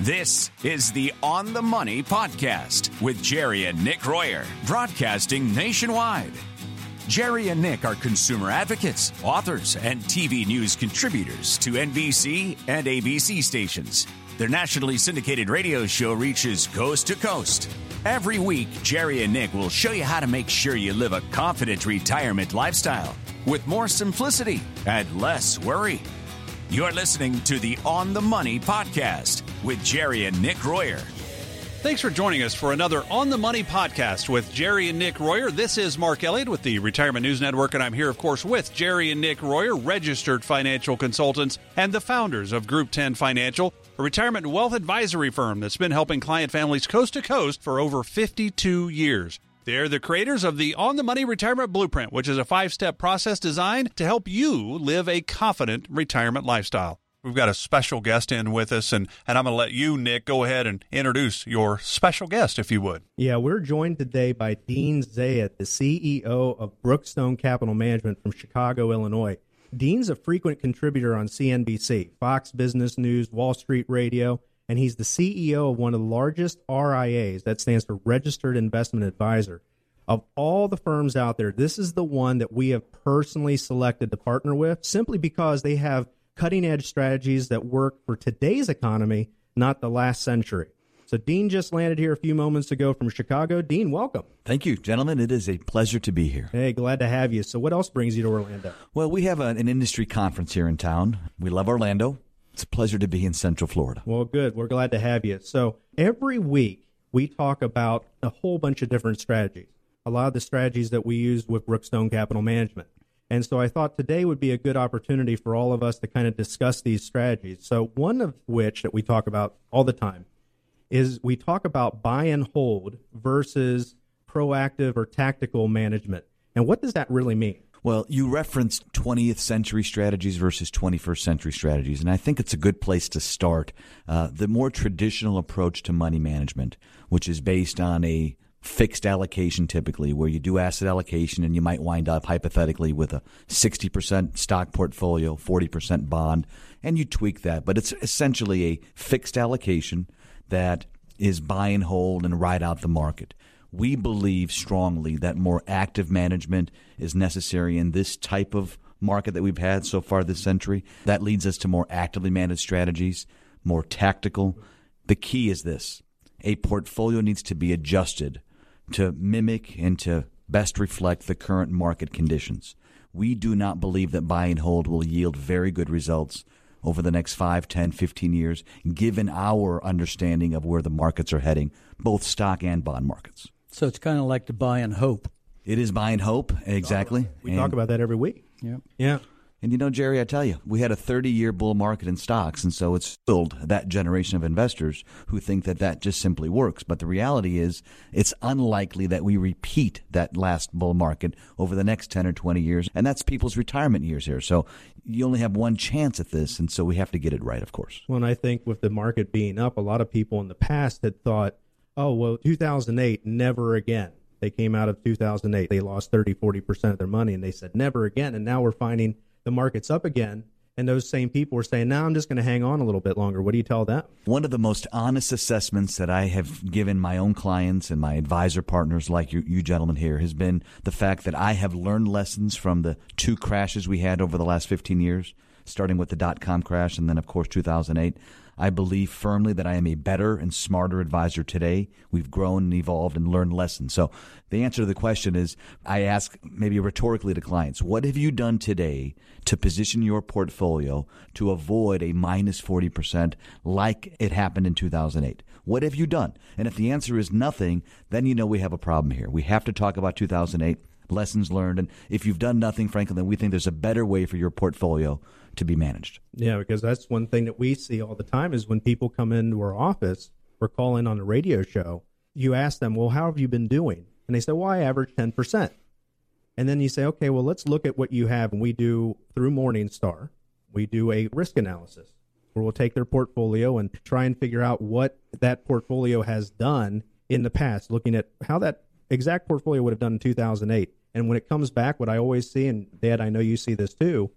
This is the On the Money podcast with Jerry and Nick Royer, broadcasting nationwide. Jerry and Nick are consumer advocates, authors, and TV news contributors to NBC and ABC stations. Their nationally syndicated radio show reaches coast to coast. Every week, Jerry and Nick will show you how to make sure you live a confident retirement lifestyle with more simplicity and less worry. You're listening to the On the Money podcast with Jerry and Nick Royer. Thanks for joining us for another On the Money podcast with Jerry and Nick Royer. This is Mark Elliott with the Retirement News Network, and I'm here, of course, with Jerry and Nick Royer, registered financial consultants and the founders of Group 10 Financial, a retirement wealth advisory firm that's been helping client families coast to coast for over 52 years. They're the creators of the On the Money Retirement Blueprint, which is a five step process designed to help you live a confident retirement lifestyle. We've got a special guest in with us, and, and I'm going to let you, Nick, go ahead and introduce your special guest, if you would. Yeah, we're joined today by Dean Zayed, the CEO of Brookstone Capital Management from Chicago, Illinois. Dean's a frequent contributor on CNBC, Fox Business News, Wall Street Radio, and he's the CEO of one of the largest RIAs, that stands for Registered Investment Advisor. Of all the firms out there, this is the one that we have personally selected to partner with simply because they have cutting edge strategies that work for today's economy, not the last century. So, Dean just landed here a few moments ago from Chicago. Dean, welcome. Thank you, gentlemen. It is a pleasure to be here. Hey, glad to have you. So, what else brings you to Orlando? Well, we have a, an industry conference here in town. We love Orlando. It's a pleasure to be in Central Florida. Well, good. We're glad to have you. So, every week we talk about a whole bunch of different strategies. A lot of the strategies that we use with Brookstone Capital Management. And so I thought today would be a good opportunity for all of us to kind of discuss these strategies. So, one of which that we talk about all the time is we talk about buy and hold versus proactive or tactical management. And what does that really mean? Well, you referenced 20th century strategies versus 21st century strategies, and I think it's a good place to start. Uh, the more traditional approach to money management, which is based on a fixed allocation typically where you do asset allocation and you might wind up hypothetically with a 60% stock portfolio, 40% bond, and you tweak that. But it's essentially a fixed allocation that is buy and hold and ride out the market. We believe strongly that more active management is necessary in this type of market that we've had so far this century. That leads us to more actively managed strategies, more tactical. The key is this a portfolio needs to be adjusted to mimic and to best reflect the current market conditions. We do not believe that buy and hold will yield very good results over the next 5, 10, 15 years, given our understanding of where the markets are heading, both stock and bond markets. So it's kind of like the buy and hope. It is buy and hope, exactly. We and, talk about that every week. Yeah. Yeah. And you know, Jerry, I tell you, we had a 30 year bull market in stocks, and so it's filled that generation of investors who think that that just simply works. But the reality is, it's unlikely that we repeat that last bull market over the next 10 or 20 years, and that's people's retirement years here. So you only have one chance at this, and so we have to get it right, of course. Well, and I think with the market being up, a lot of people in the past had thought, oh, well, 2008, never again. They came out of 2008, they lost 30, 40% of their money, and they said, never again. And now we're finding the market's up again. And those same people are saying, now I'm just going to hang on a little bit longer. What do you tell that? One of the most honest assessments that I have given my own clients and my advisor partners, like you, you gentlemen here, has been the fact that I have learned lessons from the two crashes we had over the last 15 years, starting with the dot com crash and then, of course, 2008. I believe firmly that I am a better and smarter advisor today. We've grown and evolved and learned lessons. So the answer to the question is I ask maybe rhetorically to clients, what have you done today to position your portfolio to avoid a minus 40% like it happened in 2008? What have you done? And if the answer is nothing, then you know we have a problem here. We have to talk about 2008 lessons learned. And if you've done nothing, frankly, then we think there's a better way for your portfolio to be managed. Yeah, because that's one thing that we see all the time is when people come into our office or call in on a radio show, you ask them, well, how have you been doing? And they say, well, I average 10%. And then you say, okay, well, let's look at what you have. And we do through Morningstar, we do a risk analysis where we'll take their portfolio and try and figure out what that portfolio has done in the past, looking at how that exact portfolio would have done in 2008. And when it comes back, what I always see, and Dad, I know you see this too,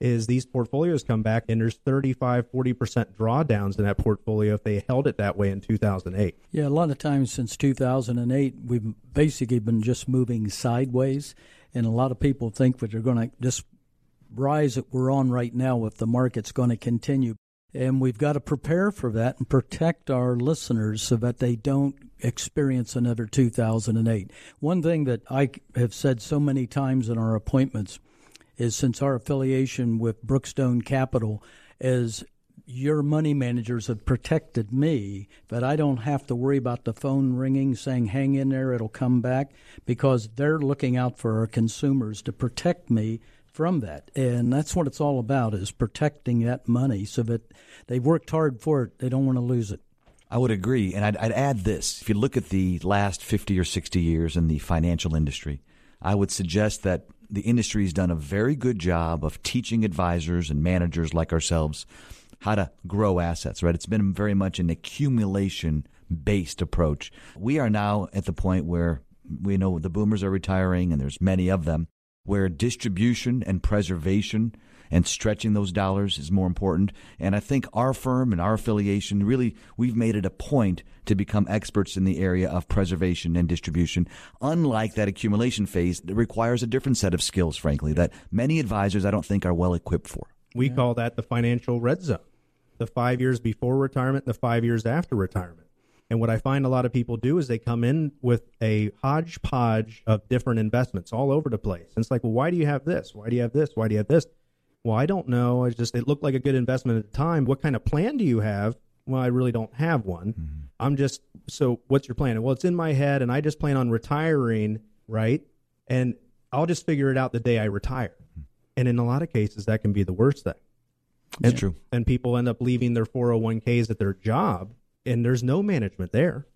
is these portfolios come back and there's 35 40% drawdowns in that portfolio if they held it that way in 2008 yeah a lot of times since 2008 we've basically been just moving sideways and a lot of people think that they're going to just rise that we're on right now if the market's going to continue. And we've got to prepare for that and protect our listeners so that they don't experience another 2008 one thing that i have said so many times in our appointments is since our affiliation with Brookstone Capital is your money managers have protected me that I don't have to worry about the phone ringing saying hang in there it'll come back because they're looking out for our consumers to protect me from that. And that's what it's all about is protecting that money so that they've worked hard for it. They don't want to lose it. I would agree. And I'd, I'd add this. If you look at the last 50 or 60 years in the financial industry I would suggest that the industry has done a very good job of teaching advisors and managers like ourselves how to grow assets, right? It's been very much an accumulation based approach. We are now at the point where we know the boomers are retiring and there's many of them where distribution and preservation and stretching those dollars is more important. And I think our firm and our affiliation really, we've made it a point to become experts in the area of preservation and distribution, unlike that accumulation phase that requires a different set of skills, frankly, that many advisors I don't think are well equipped for. We yeah. call that the financial red zone the five years before retirement, the five years after retirement. And what I find a lot of people do is they come in with a hodgepodge of different investments all over the place. And it's like, well, why do you have this? Why do you have this? Why do you have this? Well, I don't know. I just it looked like a good investment at the time. What kind of plan do you have? Well, I really don't have one. Mm-hmm. I'm just so what's your plan? Well, it's in my head and I just plan on retiring, right? And I'll just figure it out the day I retire. Mm-hmm. And in a lot of cases that can be the worst thing. It's and, true. And people end up leaving their 401ks at their job and there's no management there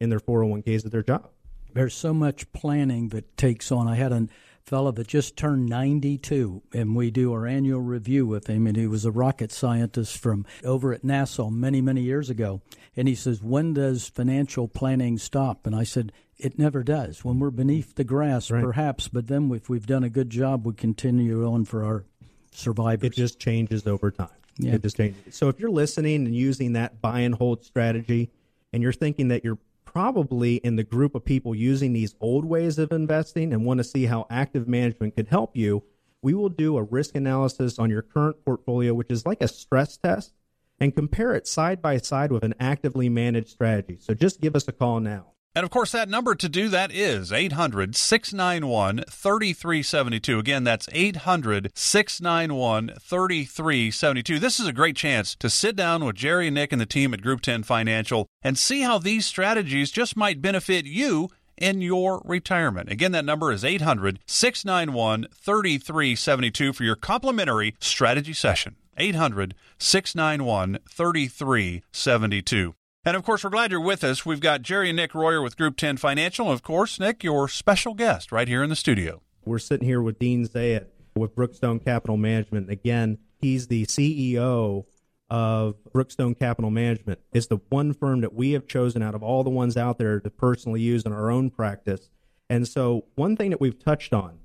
in their 401ks at their job. There's so much planning that takes on. I had an fellow that just turned 92, and we do our annual review with him. And he was a rocket scientist from over at NASA many, many years ago. And he says, When does financial planning stop? And I said, It never does. When we're beneath the grass, right. perhaps, but then if we've done a good job, we continue on for our survivors. It just changes over time. Yeah. It just changes. So if you're listening and using that buy and hold strategy, and you're thinking that you're probably in the group of people using these old ways of investing and want to see how active management could help you, we will do a risk analysis on your current portfolio, which is like a stress test, and compare it side by side with an actively managed strategy. So just give us a call now. And of course, that number to do that is 800 691 3372. Again, that's 800 691 3372. This is a great chance to sit down with Jerry and Nick and the team at Group 10 Financial and see how these strategies just might benefit you in your retirement. Again, that number is 800 691 3372 for your complimentary strategy session. 800 691 3372. And of course, we're glad you're with us. We've got Jerry and Nick Royer with Group 10 Financial. And of course, Nick, your special guest right here in the studio. We're sitting here with Dean Zayed with Brookstone Capital Management. Again, he's the CEO of Brookstone Capital Management. It's the one firm that we have chosen out of all the ones out there to personally use in our own practice. And so, one thing that we've touched on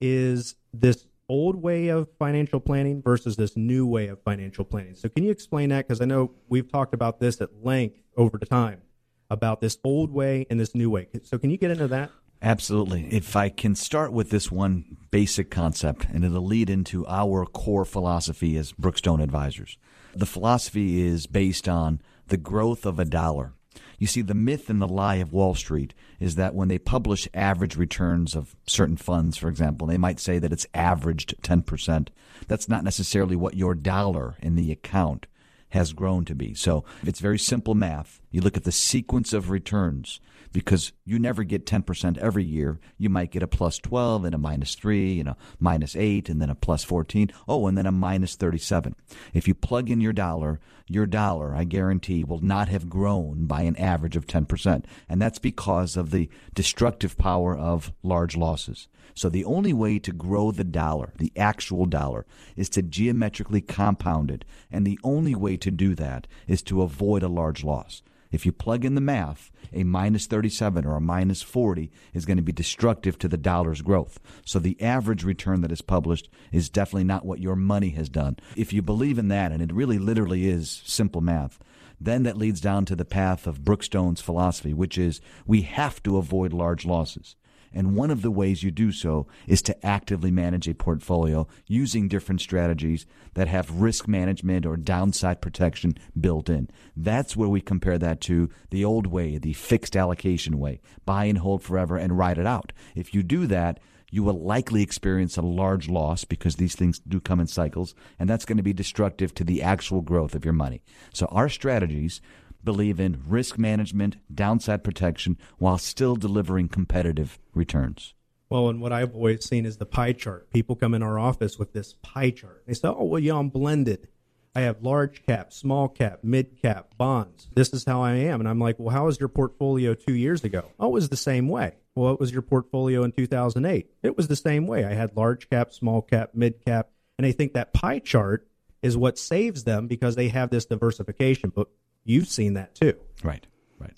is this old way of financial planning versus this new way of financial planning. So, can you explain that? Because I know we've talked about this at length over time about this old way and this new way. So, can you get into that? Absolutely. If I can start with this one basic concept, and it'll lead into our core philosophy as Brookstone advisors. The philosophy is based on the growth of a dollar you see, the myth and the lie of Wall Street is that when they publish average returns of certain funds, for example, they might say that it's averaged 10%. That's not necessarily what your dollar in the account has grown to be. So it's very simple math. You look at the sequence of returns because you never get 10% every year. You might get a plus 12 and a minus 3 and a minus 8 and then a plus 14. Oh, and then a minus 37. If you plug in your dollar, your dollar, I guarantee, will not have grown by an average of 10%. And that's because of the destructive power of large losses. So the only way to grow the dollar, the actual dollar, is to geometrically compound it. And the only way to do that is to avoid a large loss. If you plug in the math, a minus 37 or a minus 40 is going to be destructive to the dollar's growth. So the average return that is published is definitely not what your money has done. If you believe in that, and it really literally is simple math, then that leads down to the path of Brookstone's philosophy, which is we have to avoid large losses. And one of the ways you do so is to actively manage a portfolio using different strategies that have risk management or downside protection built in. That's where we compare that to the old way, the fixed allocation way buy and hold forever and ride it out. If you do that, you will likely experience a large loss because these things do come in cycles, and that's going to be destructive to the actual growth of your money. So, our strategies believe in risk management, downside protection, while still delivering competitive returns. Well, and what I've always seen is the pie chart. People come in our office with this pie chart. They say, oh, well, yeah, I'm blended. I have large cap, small cap, mid cap, bonds. This is how I am. And I'm like, well, how was your portfolio two years ago? Oh, it was the same way. Well, what was your portfolio in 2008? It was the same way. I had large cap, small cap, mid cap. And I think that pie chart is what saves them because they have this diversification. But You've seen that too. Right. Right.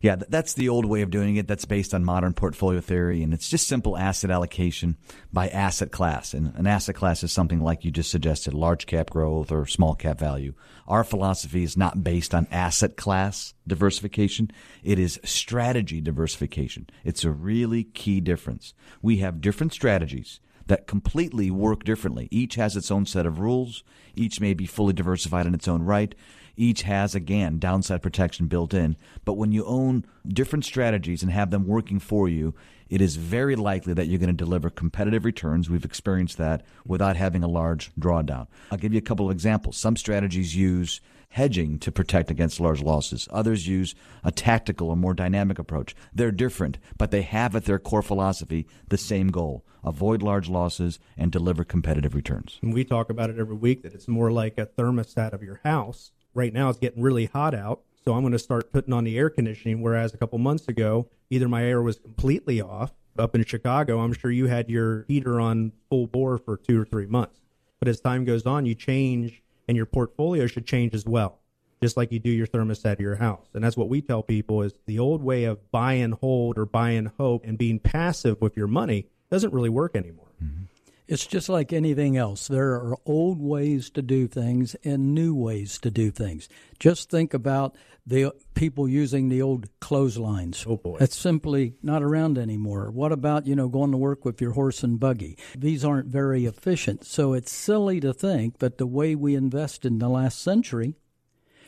Yeah, that's the old way of doing it. That's based on modern portfolio theory, and it's just simple asset allocation by asset class. And an asset class is something like you just suggested, large cap growth or small cap value. Our philosophy is not based on asset class diversification. It is strategy diversification. It's a really key difference. We have different strategies that completely work differently. Each has its own set of rules. Each may be fully diversified in its own right. Each has, again, downside protection built in. But when you own different strategies and have them working for you, it is very likely that you're going to deliver competitive returns. We've experienced that without having a large drawdown. I'll give you a couple of examples. Some strategies use hedging to protect against large losses. Others use a tactical or more dynamic approach. They're different, but they have at their core philosophy the same goal avoid large losses and deliver competitive returns. And we talk about it every week that it's more like a thermostat of your house right now it's getting really hot out. So I'm going to start putting on the air conditioning. Whereas a couple months ago, either my air was completely off. Up in Chicago, I'm sure you had your heater on full bore for two or three months. But as time goes on, you change and your portfolio should change as well, just like you do your thermostat of your house. And that's what we tell people is the old way of buy and hold or buy and hope and being passive with your money doesn't really work anymore. Mm-hmm. It's just like anything else. There are old ways to do things and new ways to do things. Just think about the people using the old clotheslines. Oh boy. That's simply not around anymore. What about, you know, going to work with your horse and buggy? These aren't very efficient. So it's silly to think that the way we invested in the last century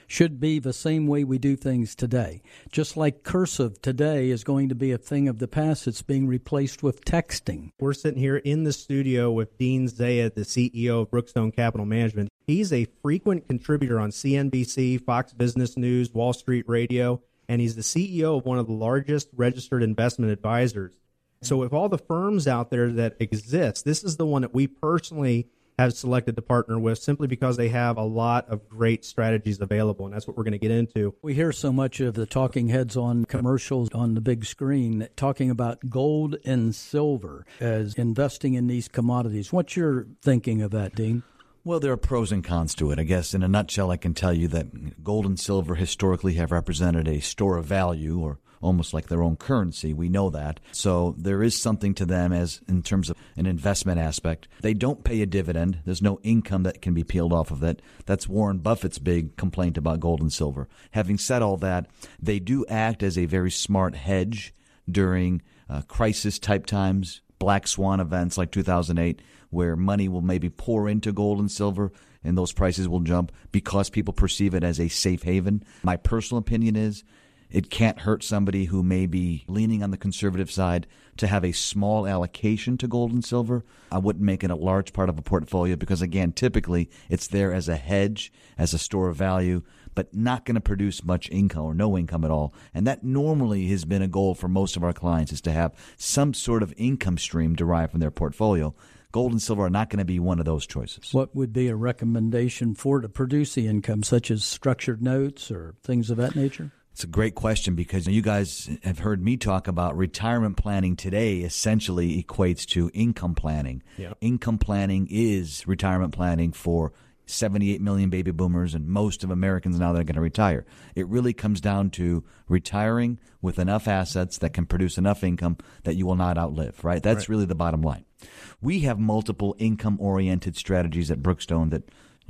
should be the same way we do things today. Just like cursive today is going to be a thing of the past, it's being replaced with texting. We're sitting here in the studio with Dean Zayed, the CEO of Brookstone Capital Management. He's a frequent contributor on CNBC, Fox Business News, Wall Street Radio, and he's the CEO of one of the largest registered investment advisors. So, with all the firms out there that exist, this is the one that we personally have selected to partner with simply because they have a lot of great strategies available, and that's what we're going to get into. We hear so much of the talking heads on commercials on the big screen talking about gold and silver as investing in these commodities. What's your thinking of that, Dean? Well, there are pros and cons to it. I guess in a nutshell, I can tell you that gold and silver historically have represented a store of value or almost like their own currency. We know that. So there is something to them as in terms of an investment aspect. They don't pay a dividend. There's no income that can be peeled off of it. That's Warren Buffett's big complaint about gold and silver. Having said all that, they do act as a very smart hedge during uh, crisis type times, black swan events like 2008 where money will maybe pour into gold and silver and those prices will jump because people perceive it as a safe haven. My personal opinion is it can't hurt somebody who may be leaning on the conservative side to have a small allocation to gold and silver. I wouldn't make it a large part of a portfolio because, again, typically it's there as a hedge, as a store of value, but not going to produce much income or no income at all. And that normally has been a goal for most of our clients is to have some sort of income stream derived from their portfolio gold and silver are not going to be one of those choices. What would be a recommendation for to produce the income, such as structured notes or things of that nature? It's a great question because you guys have heard me talk about retirement planning today essentially equates to income planning. Yeah. Income planning is retirement planning for 78 million baby boomers and most of Americans now that are going to retire. It really comes down to retiring with enough assets that can produce enough income that you will not outlive, right? That's right. really the bottom line. We have multiple income oriented strategies at Brookstone that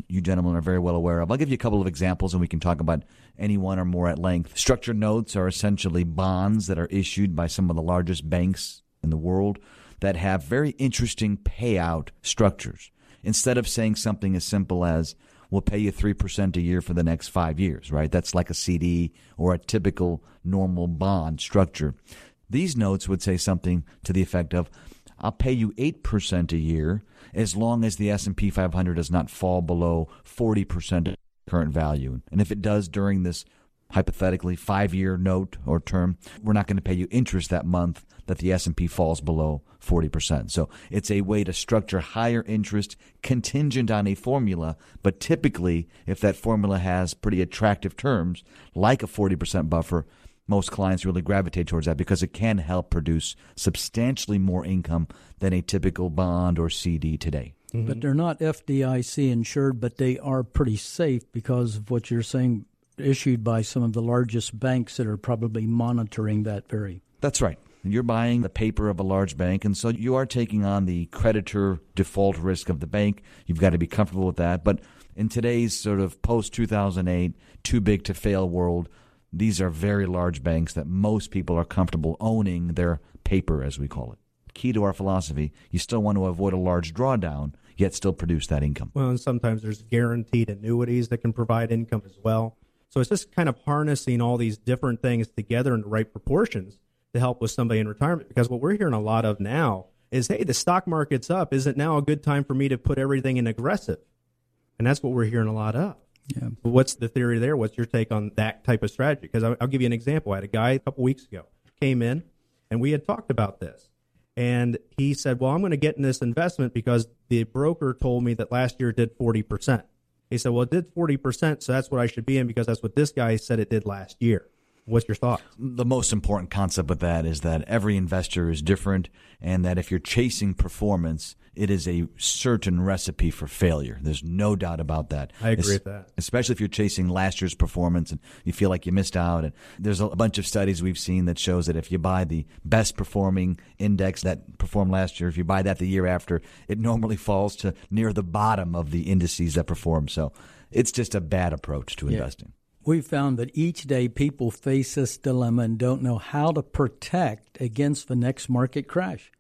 you gentlemen are very well aware of. I'll give you a couple of examples and we can talk about any one or more at length. Structured notes are essentially bonds that are issued by some of the largest banks in the world that have very interesting payout structures. Instead of saying something as simple as, we'll pay you 3% a year for the next five years, right? That's like a CD or a typical normal bond structure. These notes would say something to the effect of, I'll pay you 8% a year as long as the S&P 500 does not fall below 40% of current value. And if it does during this hypothetically 5-year note or term, we're not going to pay you interest that month that the S&P falls below 40%. So it's a way to structure higher interest contingent on a formula, but typically if that formula has pretty attractive terms like a 40% buffer, most clients really gravitate towards that because it can help produce substantially more income than a typical bond or CD today. Mm-hmm. But they're not FDIC insured, but they are pretty safe because of what you're saying, issued by some of the largest banks that are probably monitoring that very. That's right. You're buying the paper of a large bank, and so you are taking on the creditor default risk of the bank. You've got to be comfortable with that. But in today's sort of post 2008, too big to fail world, these are very large banks that most people are comfortable owning their paper, as we call it. Key to our philosophy, you still want to avoid a large drawdown, yet still produce that income. Well, and sometimes there's guaranteed annuities that can provide income as well. So it's just kind of harnessing all these different things together in the right proportions to help with somebody in retirement. Because what we're hearing a lot of now is, hey, the stock market's up. Is it now a good time for me to put everything in aggressive? And that's what we're hearing a lot of. Yeah. What's the theory there? What's your take on that type of strategy? Because I'll, I'll, give you an example. I had a guy a couple weeks ago came in, and we had talked about this, and he said, "Well, I'm going to get in this investment because the broker told me that last year it did 40 percent." He said, "Well, it did 40 percent, so that's what I should be in because that's what this guy said it did last year." What's your thought? The most important concept with that is that every investor is different, and that if you're chasing performance, it is a certain recipe for failure. There's no doubt about that. I agree with that. Especially if you're chasing last year's performance and you feel like you missed out. And there's a bunch of studies we've seen that shows that if you buy the best performing index that performed last year, if you buy that the year after, it normally falls to near the bottom of the indices that perform. So it's just a bad approach to yeah. investing. We've found that each day people face this dilemma and don't know how to protect against the next market crash,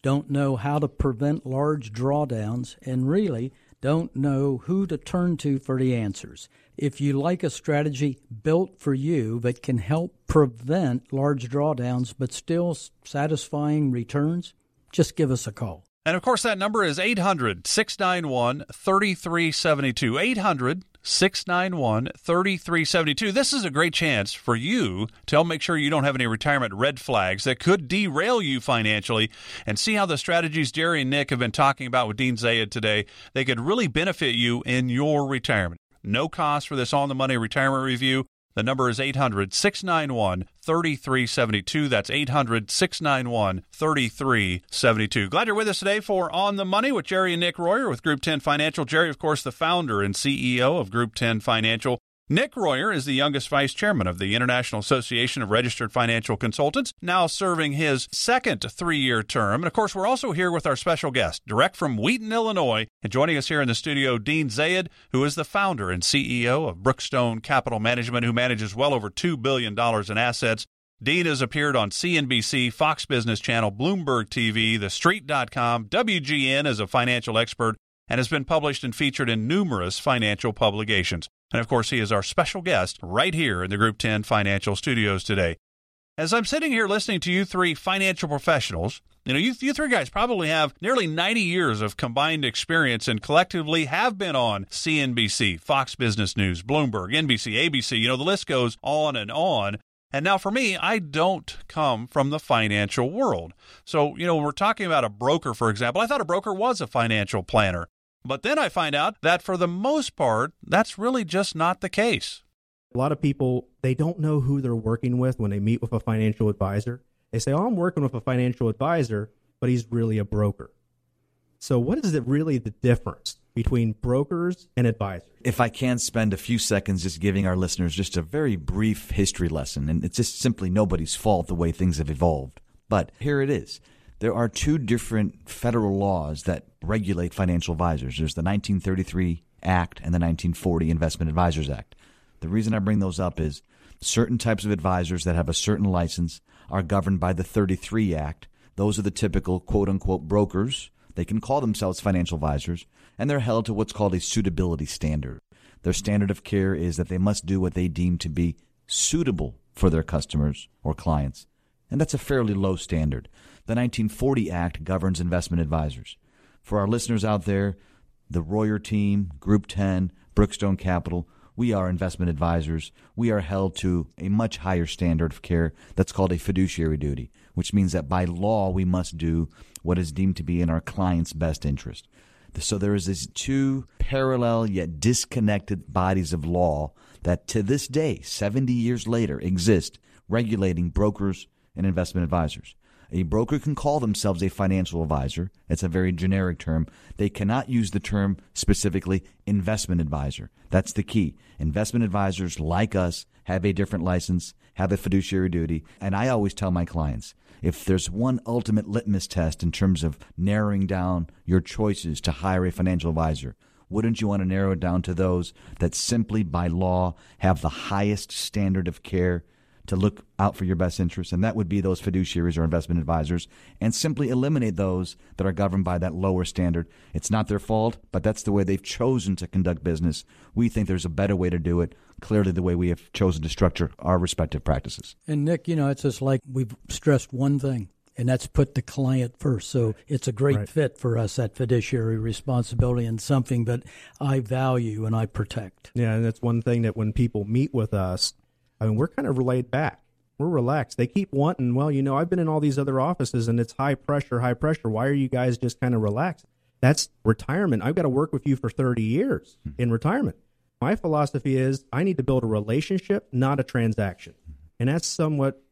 don't know how to prevent large drawdowns, and really don't know who to turn to for the answers. If you like a strategy built for you that can help prevent large drawdowns but still satisfying returns, just give us a call. And of course, that number is 800 691 3372. 800 691 3372. This is a great chance for you to help make sure you don't have any retirement red flags that could derail you financially and see how the strategies Jerry and Nick have been talking about with Dean Zayed today, they could really benefit you in your retirement. No cost for this on the money retirement review. The number is 800 691 3372. That's 800 691 3372. Glad you're with us today for On the Money with Jerry and Nick Royer with Group 10 Financial. Jerry, of course, the founder and CEO of Group 10 Financial. Nick Royer is the youngest vice chairman of the International Association of Registered Financial Consultants, now serving his second three year term. And of course, we're also here with our special guest, direct from Wheaton, Illinois. And joining us here in the studio, Dean Zayed, who is the founder and CEO of Brookstone Capital Management, who manages well over $2 billion in assets. Dean has appeared on CNBC, Fox Business Channel, Bloomberg TV, TheStreet.com, WGN as a financial expert, and has been published and featured in numerous financial publications. And of course, he is our special guest right here in the Group 10 Financial Studios today. As I'm sitting here listening to you three financial professionals, you know, you, you three guys probably have nearly 90 years of combined experience and collectively have been on CNBC, Fox Business News, Bloomberg, NBC, ABC. You know, the list goes on and on. And now for me, I don't come from the financial world. So, you know, when we're talking about a broker, for example. I thought a broker was a financial planner. But then I find out that for the most part, that's really just not the case. A lot of people, they don't know who they're working with when they meet with a financial advisor. They say, Oh, I'm working with a financial advisor, but he's really a broker. So, what is it really the difference? between brokers and advisors. If I can spend a few seconds just giving our listeners just a very brief history lesson, and it's just simply nobody's fault the way things have evolved. But here it is. There are two different federal laws that regulate financial advisors. There's the 1933 Act and the 1940 Investment Advisors Act. The reason I bring those up is certain types of advisors that have a certain license are governed by the 33 Act. Those are the typical quote unquote brokers. They can call themselves financial advisors, and they're held to what's called a suitability standard. Their standard of care is that they must do what they deem to be suitable for their customers or clients. And that's a fairly low standard. The 1940 Act governs investment advisors. For our listeners out there, the Royer team, Group 10, Brookstone Capital, we are investment advisors. We are held to a much higher standard of care that's called a fiduciary duty, which means that by law we must do what is deemed to be in our client's best interest. So there is these two parallel yet disconnected bodies of law that to this day, 70 years later, exist regulating brokers and investment advisors. A broker can call themselves a financial advisor. It's a very generic term. They cannot use the term specifically investment advisor. That's the key. Investment advisors, like us, have a different license, have a fiduciary duty. And I always tell my clients if there's one ultimate litmus test in terms of narrowing down your choices to hire a financial advisor, wouldn't you want to narrow it down to those that simply by law have the highest standard of care to look out for your best interests, and that would be those fiduciaries or investment advisors, and simply eliminate those that are governed by that lower standard. It's not their fault, but that's the way they've chosen to conduct business. We think there's a better way to do it, clearly, the way we have chosen to structure our respective practices. And, Nick, you know, it's just like we've stressed one thing. And that's put the client first. So it's a great right. fit for us, that fiduciary responsibility, and something that I value and I protect. Yeah, and that's one thing that when people meet with us, I mean, we're kind of laid back. We're relaxed. They keep wanting, well, you know, I've been in all these other offices and it's high pressure, high pressure. Why are you guys just kind of relaxed? That's retirement. I've got to work with you for 30 years hmm. in retirement. My philosophy is I need to build a relationship, not a transaction. And that's somewhat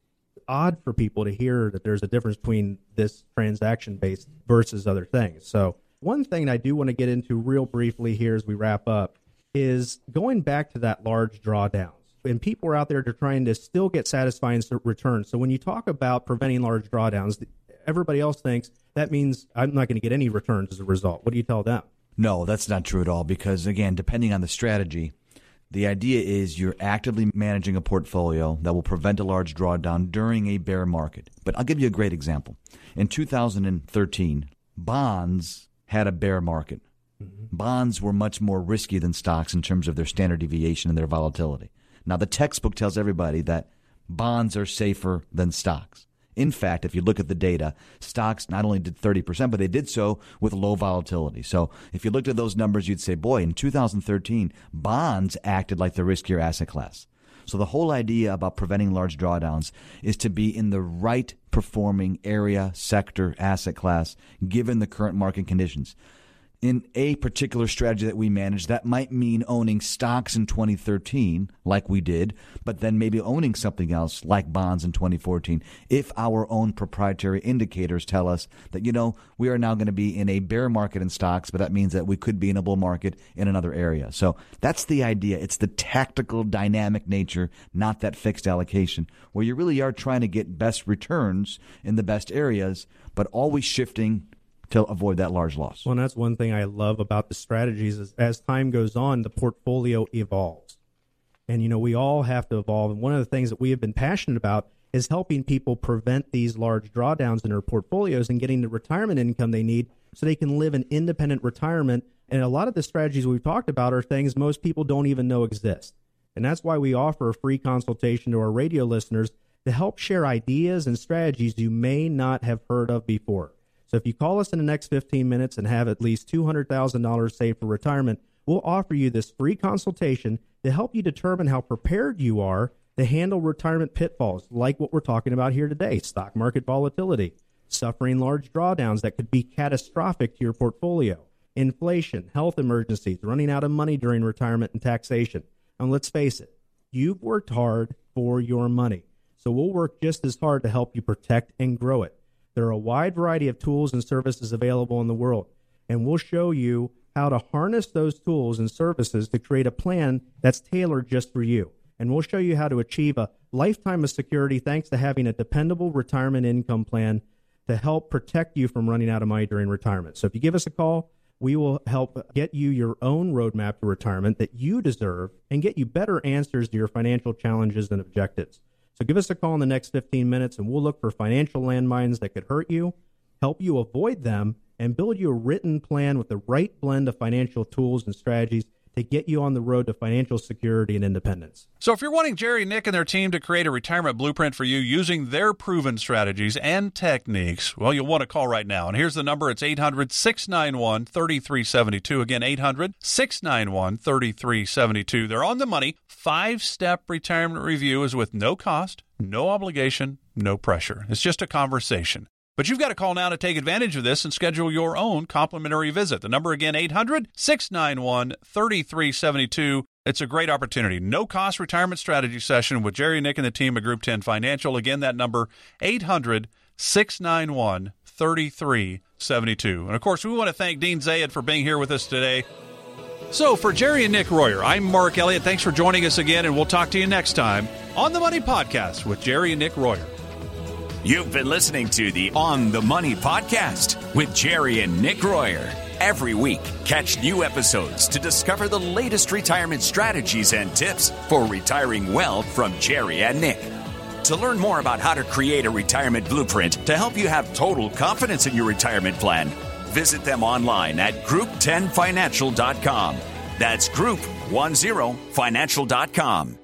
odd for people to hear that there's a difference between this transaction based versus other things. So, one thing I do want to get into real briefly here as we wrap up is going back to that large drawdown and people are out there to trying to still get satisfying returns. So when you talk about preventing large drawdowns, everybody else thinks that means I'm not going to get any returns as a result. What do you tell them? No, that's not true at all because again, depending on the strategy, the idea is you're actively managing a portfolio that will prevent a large drawdown during a bear market. But I'll give you a great example. In 2013, bonds had a bear market. Mm-hmm. Bonds were much more risky than stocks in terms of their standard deviation and their volatility. Now, the textbook tells everybody that bonds are safer than stocks. In fact, if you look at the data, stocks not only did 30%, but they did so with low volatility. So if you looked at those numbers, you'd say, boy, in 2013, bonds acted like the riskier asset class. So the whole idea about preventing large drawdowns is to be in the right performing area, sector, asset class, given the current market conditions in a particular strategy that we manage, that might mean owning stocks in 2013, like we did, but then maybe owning something else, like bonds in 2014, if our own proprietary indicators tell us that, you know, we are now going to be in a bear market in stocks, but that means that we could be in a bull market in another area. So that's the idea. It's the tactical, dynamic nature, not that fixed allocation, where you really are trying to get best returns in the best areas, but always shifting to avoid that large loss. Well, and that's one thing I love about the strategies is as time goes on, the portfolio evolves. And, you know, we all have to evolve. And one of the things that we have been passionate about is helping people prevent these large drawdowns in their portfolios and getting the retirement income they need so they can live an independent retirement. And a lot of the strategies we've talked about are things most people don't even know exist. And that's why we offer a free consultation to our radio listeners to help share ideas and strategies you may not have heard of before. So if you call us in the next 15 minutes and have at least $200,000 saved for retirement, we'll offer you this free consultation to help you determine how prepared you are to handle retirement pitfalls like what we're talking about here today stock market volatility, suffering large drawdowns that could be catastrophic to your portfolio, inflation, health emergencies, running out of money during retirement and taxation. And let's face it, you've worked hard for your money. So we'll work just as hard to help you protect and grow it. There are a wide variety of tools and services available in the world, and we'll show you how to harness those tools and services to create a plan that's tailored just for you. And we'll show you how to achieve a lifetime of security thanks to having a dependable retirement income plan to help protect you from running out of money during retirement. So if you give us a call, we will help get you your own roadmap to retirement that you deserve and get you better answers to your financial challenges and objectives. So give us a call in the next 15 minutes and we'll look for financial landmines that could hurt you, help you avoid them, and build you a written plan with the right blend of financial tools and strategies to get you on the road to financial security and independence. So, if you're wanting Jerry, Nick, and their team to create a retirement blueprint for you using their proven strategies and techniques, well, you'll want to call right now. And here's the number it's 800 691 3372. Again, 800 691 3372. They're on the money. Five step retirement review is with no cost, no obligation, no pressure. It's just a conversation. But you've got to call now to take advantage of this and schedule your own complimentary visit. The number again, 800 691 3372. It's a great opportunity. No cost retirement strategy session with Jerry, Nick, and the team at Group 10 Financial. Again, that number, 800 691 3372. And of course, we want to thank Dean Zayed for being here with us today. So, for Jerry and Nick Royer, I'm Mark Elliott. Thanks for joining us again, and we'll talk to you next time on the Money Podcast with Jerry and Nick Royer. You've been listening to the On the Money podcast with Jerry and Nick Royer. Every week, catch new episodes to discover the latest retirement strategies and tips for retiring well from Jerry and Nick. To learn more about how to create a retirement blueprint to help you have total confidence in your retirement plan, visit them online at group10financial.com. That's group10financial.com.